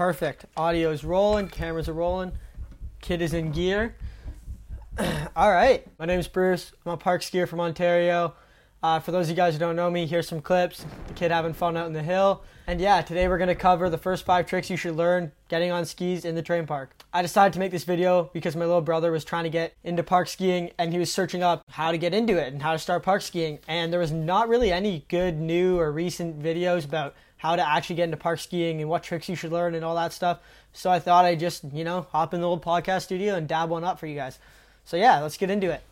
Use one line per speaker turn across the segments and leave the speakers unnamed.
Perfect. Audio is rolling, cameras are rolling, kid is in gear. All right. My name is Bruce. I'm a park skier from Ontario. Uh, for those of you guys who don't know me, here's some clips. The kid having fun out in the hill. And yeah, today we're going to cover the first five tricks you should learn getting on skis in the terrain park. I decided to make this video because my little brother was trying to get into park skiing and he was searching up how to get into it and how to start park skiing. And there was not really any good new or recent videos about how to actually get into park skiing and what tricks you should learn and all that stuff. So I thought I'd just, you know, hop in the old podcast studio and dab one up for you guys. So yeah, let's get into it.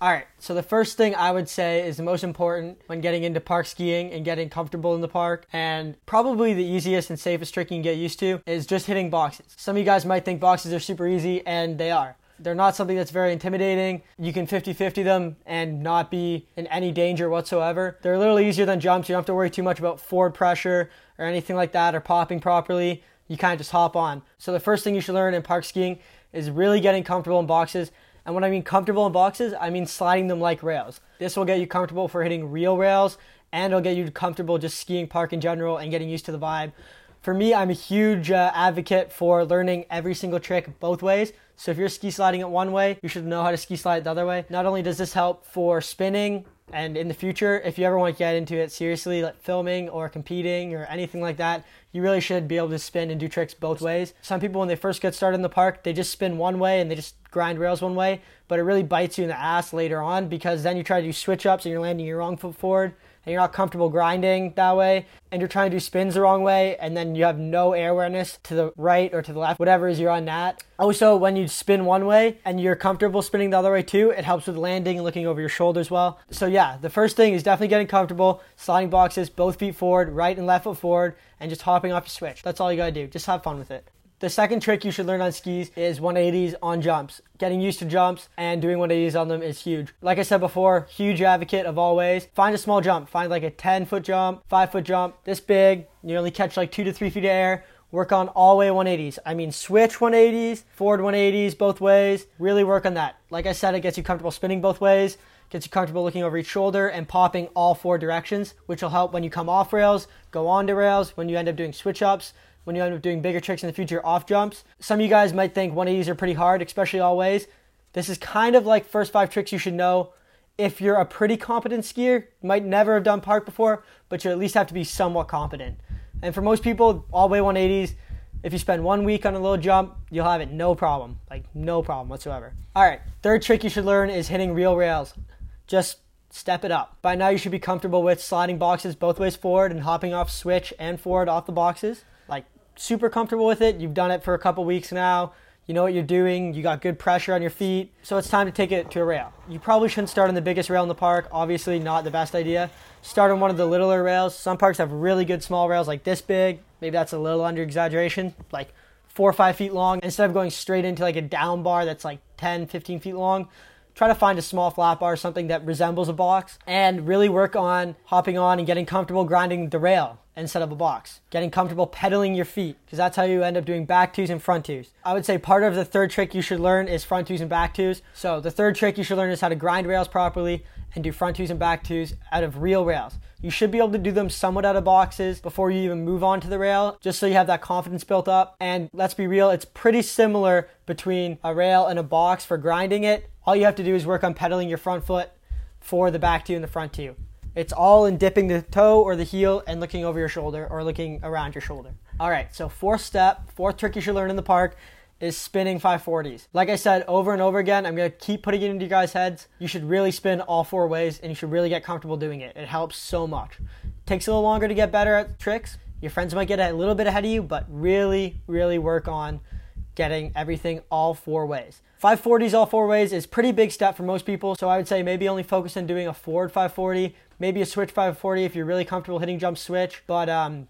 All right, so the first thing I would say is the most important when getting into park skiing and getting comfortable in the park, and probably the easiest and safest trick you can get used to is just hitting boxes. Some of you guys might think boxes are super easy, and they are. They're not something that's very intimidating. You can 50 50 them and not be in any danger whatsoever. They're a little easier than jumps. You don't have to worry too much about forward pressure or anything like that or popping properly. You kind of just hop on. So, the first thing you should learn in park skiing is really getting comfortable in boxes and when I mean comfortable in boxes, I mean sliding them like rails. This will get you comfortable for hitting real rails and it'll get you comfortable just skiing park in general and getting used to the vibe. For me, I'm a huge uh, advocate for learning every single trick both ways. So if you're ski sliding it one way, you should know how to ski slide it the other way. Not only does this help for spinning and in the future, if you ever want to get into it seriously, like filming or competing or anything like that, you really should be able to spin and do tricks both ways. Some people, when they first get started in the park, they just spin one way and they just grind rails one way, but it really bites you in the ass later on because then you try to do switch ups and you're landing your wrong foot forward and you're not comfortable grinding that way and you're trying to do spins the wrong way and then you have no air awareness to the right or to the left, whatever is you're on that. Also, when you spin one way and you're comfortable spinning the other way too, it helps with landing and looking over your shoulder as well. So yeah, the first thing is definitely getting comfortable, sliding boxes, both feet forward, right and left foot forward, and just hopping off your switch. That's all you gotta do. Just have fun with it. The second trick you should learn on skis is 180s on jumps. Getting used to jumps and doing 180s on them is huge. Like I said before, huge advocate of always find a small jump. Find like a 10 foot jump, 5 foot jump, this big. You only catch like 2 to 3 feet of air. Work on all way 180s. I mean, switch 180s, forward 180s, both ways. Really work on that. Like I said, it gets you comfortable spinning both ways, gets you comfortable looking over each shoulder and popping all four directions, which will help when you come off rails, go on to rails, when you end up doing switch ups when you end up doing bigger tricks in the future off jumps. Some of you guys might think 180s are pretty hard, especially always. This is kind of like first five tricks you should know if you're a pretty competent skier. You might never have done park before, but you at least have to be somewhat competent. And for most people, all way 180s, if you spend one week on a little jump, you'll have it no problem. Like, no problem whatsoever. All right, third trick you should learn is hitting real rails. Just step it up. By now, you should be comfortable with sliding boxes both ways forward and hopping off switch and forward off the boxes. Like, super comfortable with it. You've done it for a couple weeks now. You know what you're doing. You got good pressure on your feet. So it's time to take it to a rail. You probably shouldn't start on the biggest rail in the park. Obviously, not the best idea. Start on one of the littler rails. Some parks have really good small rails like this big. Maybe that's a little under exaggeration. Like four or five feet long. Instead of going straight into like a down bar that's like 10, 15 feet long, try to find a small flat bar, something that resembles a box, and really work on hopping on and getting comfortable grinding the rail instead of a box. Getting comfortable pedaling your feet, because that's how you end up doing back twos and front twos. I would say part of the third trick you should learn is front twos and back twos. So the third trick you should learn is how to grind rails properly and do front twos and back twos out of real rails. You should be able to do them somewhat out of boxes before you even move on to the rail, just so you have that confidence built up. And let's be real, it's pretty similar between a rail and a box for grinding it. All you have to do is work on pedaling your front foot for the back two and the front two. It's all in dipping the toe or the heel and looking over your shoulder or looking around your shoulder. All right, so fourth step, fourth trick you should learn in the park is spinning 540s. Like I said over and over again, I'm gonna keep putting it into you guys' heads. You should really spin all four ways and you should really get comfortable doing it. It helps so much. Takes a little longer to get better at tricks. Your friends might get a little bit ahead of you, but really, really work on getting everything all four ways. 540s all four ways is pretty big step for most people, so I would say maybe only focus on doing a forward 540, maybe a switch 540 if you're really comfortable hitting jump switch, but um,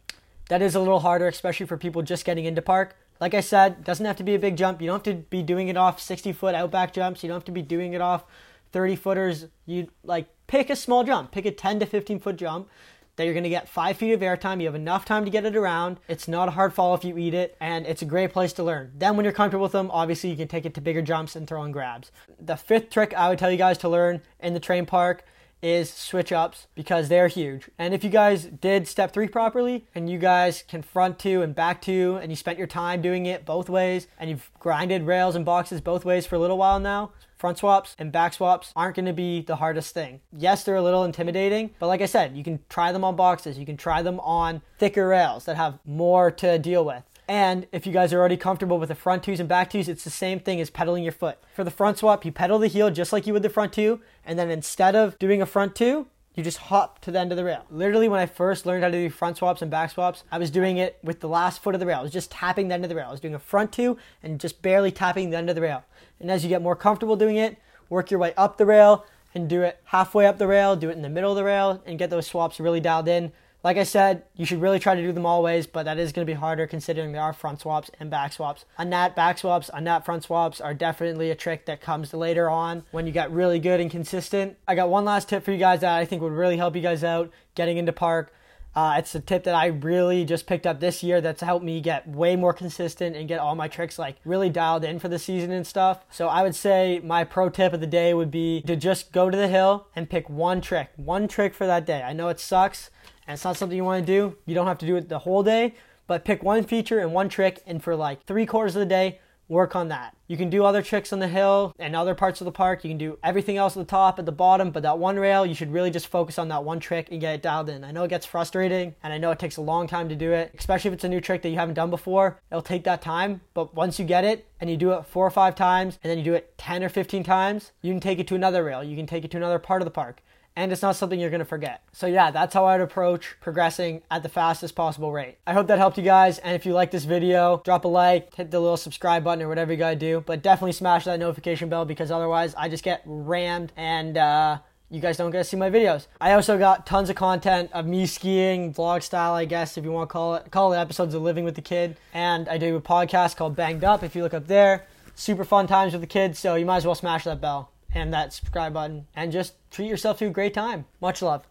that is a little harder, especially for people just getting into park. Like I said, doesn't have to be a big jump. You don't have to be doing it off 60 foot outback jumps. You don't have to be doing it off 30 footers. You like pick a small jump, pick a 10 to 15 foot jump that you're going to get five feet of airtime. You have enough time to get it around. It's not a hard fall if you eat it, and it's a great place to learn. Then, when you're comfortable with them, obviously you can take it to bigger jumps and throw in grabs. The fifth trick I would tell you guys to learn in the terrain park is switch ups because they're huge. And if you guys did step three properly and you guys can front two and back two and you spent your time doing it both ways and you've grinded rails and boxes both ways for a little while now, front swaps and back swaps aren't going to be the hardest thing. Yes, they're a little intimidating, but like I said, you can try them on boxes, you can try them on thicker rails that have more to deal with. And if you guys are already comfortable with the front twos and back twos, it's the same thing as pedaling your foot. For the front swap, you pedal the heel just like you would the front two, and then instead of doing a front two, you just hop to the end of the rail. Literally, when I first learned how to do front swaps and back swaps, I was doing it with the last foot of the rail. I was just tapping the end of the rail. I was doing a front two and just barely tapping the end of the rail. And as you get more comfortable doing it, work your way up the rail and do it halfway up the rail, do it in the middle of the rail, and get those swaps really dialed in. Like I said, you should really try to do them always, but that is going to be harder considering there are front swaps and back swaps. On that back swaps, on that front swaps are definitely a trick that comes later on when you get really good and consistent. I got one last tip for you guys that I think would really help you guys out getting into park. Uh, it's a tip that I really just picked up this year that's helped me get way more consistent and get all my tricks like really dialed in for the season and stuff. So I would say my pro tip of the day would be to just go to the hill and pick one trick, one trick for that day. I know it sucks and it's not something you want to do. You don't have to do it the whole day, but pick one feature and one trick, and for like three quarters of the day, work on that. You can do other tricks on the hill and other parts of the park. You can do everything else at the top, at the bottom, but that one rail, you should really just focus on that one trick and get it dialed in. I know it gets frustrating and I know it takes a long time to do it, especially if it's a new trick that you haven't done before. It'll take that time, but once you get it and you do it four or five times and then you do it 10 or 15 times, you can take it to another rail. You can take it to another part of the park and it's not something you're going to forget. So, yeah, that's how I'd approach progressing at the fastest possible rate. I hope that helped you guys. And if you like this video, drop a like, hit the little subscribe button, or whatever you got to do. But definitely smash that notification bell because otherwise I just get rammed and, uh, you guys don't get to see my videos. I also got tons of content of me skiing, vlog style, I guess, if you want to call it, call it episodes of Living with the Kid. And I do a podcast called Banged Up. If you look up there, super fun times with the kids. So you might as well smash that bell and that subscribe button and just treat yourself to a great time. Much love.